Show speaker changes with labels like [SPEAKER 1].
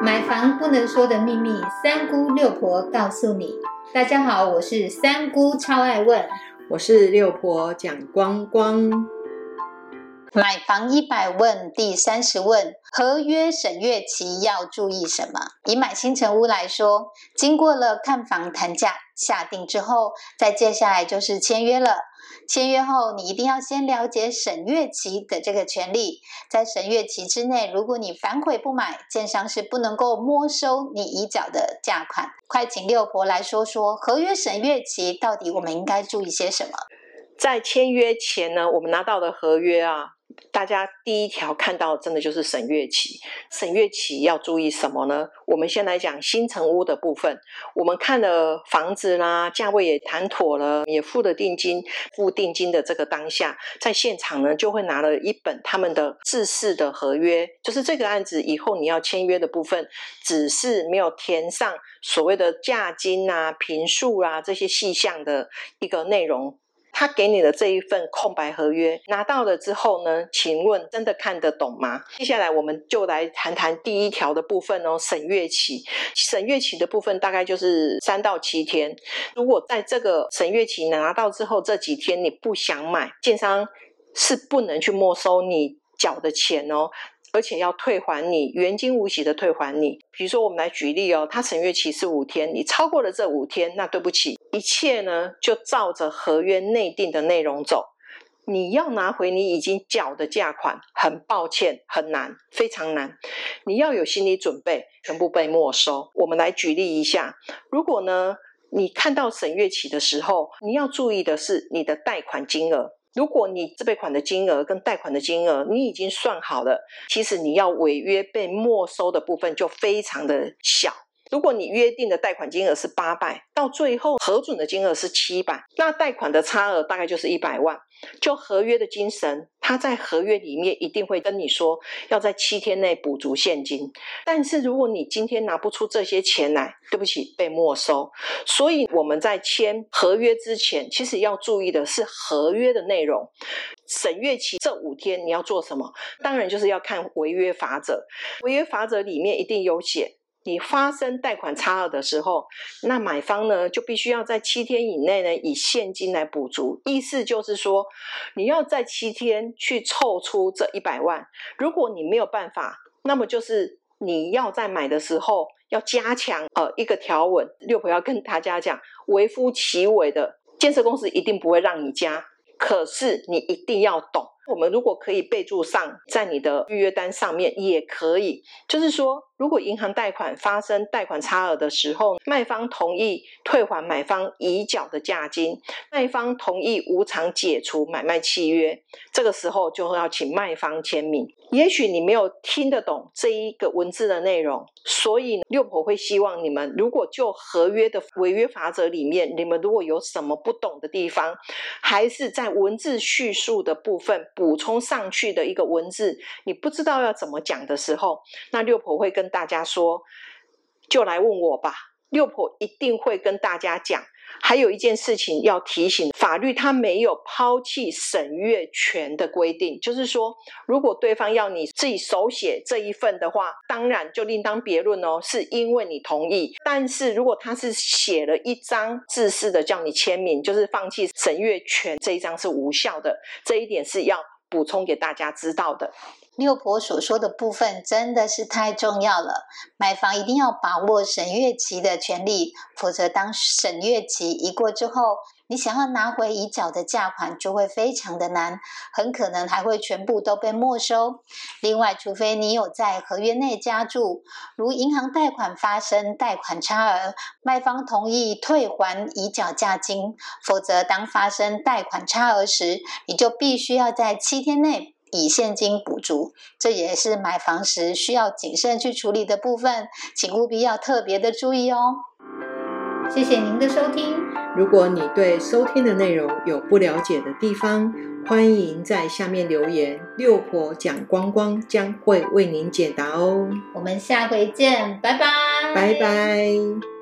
[SPEAKER 1] 买房不能说的秘密，三姑六婆告诉你。大家好，我是三姑，超爱问。
[SPEAKER 2] 我是六婆蒋光光。
[SPEAKER 1] 买房一百问，第三十问：合约审阅期要注意什么？以买新城屋来说，经过了看房、谈价、下定之后，再接下来就是签约了。签约后，你一定要先了解审阅期的这个权利。在审阅期之内，如果你反悔不买，建商是不能够没收你已缴的价款。快请六婆来说说合约审阅期到底我们应该注意些什么？
[SPEAKER 2] 在签约前呢，我们拿到的合约啊。大家第一条看到真的就是沈月琪。沈月琪要注意什么呢？我们先来讲新城屋的部分，我们看了房子啦，价位也谈妥了，也付了定金，付定金的这个当下，在现场呢就会拿了一本他们的制式的合约，就是这个案子以后你要签约的部分，只是没有填上所谓的价金啊、平数啊这些细项的一个内容。他给你的这一份空白合约拿到了之后呢？请问真的看得懂吗？接下来我们就来谈谈第一条的部分哦，审阅期。审阅期的部分大概就是三到七天。如果在这个审阅期拿到之后这几天你不想买，建商是不能去没收你缴的钱哦。而且要退还你原金无息的退还你，比如说我们来举例哦，他审阅期是五天，你超过了这五天，那对不起，一切呢就照着合约内定的内容走。你要拿回你已经缴的价款，很抱歉，很难，非常难。你要有心理准备，全部被没收。我们来举例一下，如果呢你看到审阅起的时候，你要注意的是你的贷款金额。如果你自备款的金额跟贷款的金额你已经算好了，其实你要违约被没收的部分就非常的小。如果你约定的贷款金额是八百，到最后核准的金额是七百，那贷款的差额大概就是一百万。就合约的精神，他在合约里面一定会跟你说，要在七天内补足现金。但是如果你今天拿不出这些钱来，对不起，被没收。所以我们在签合约之前，其实要注意的是合约的内容。审阅期这五天你要做什么？当然就是要看违约法则。违约法则里面一定有写。你发生贷款差额的时候，那买方呢就必须要在七天以内呢以现金来补足。意思就是说，你要在七天去凑出这一百万。如果你没有办法，那么就是你要在买的时候要加强呃一个条文。六婆要跟大家讲，微乎其微的建设公司一定不会让你加，可是你一定要懂。我们如果可以备注上，在你的预约单上面也可以，就是说，如果银行贷款发生贷款差额的时候，卖方同意退还买方已缴的价金，卖方同意无偿解除买卖契约，这个时候就要请卖方签名。也许你没有听得懂这一个文字的内容，所以六婆会希望你们，如果就合约的违约法则里面，你们如果有什么不懂的地方，还是在文字叙述的部分。补充上去的一个文字，你不知道要怎么讲的时候，那六婆会跟大家说，就来问我吧。六婆一定会跟大家讲。还有一件事情要提醒，法律它没有抛弃审阅权的规定，就是说，如果对方要你自己手写这一份的话，当然就另当别论哦，是因为你同意。但是如果他是写了一张自私的叫你签名，就是放弃审阅权这一张是无效的，这一点是要补充给大家知道的。
[SPEAKER 1] 六婆所说的部分真的是太重要了，买房一定要把握审阅期的权利，否则当审阅期一过之后，你想要拿回已缴的价款就会非常的难，很可能还会全部都被没收。另外，除非你有在合约内加注，如银行贷款发生贷款差额，卖方同意退还已缴价金，否则当发生贷款差额时，你就必须要在七天内。以现金补足，这也是买房时需要谨慎去处理的部分，请务必要特别的注意哦。谢谢您的收听。
[SPEAKER 2] 如果你对收听的内容有不了解的地方，欢迎在下面留言，六婆讲光光将会为您解答哦。
[SPEAKER 1] 我们下回见，拜拜，
[SPEAKER 2] 拜拜。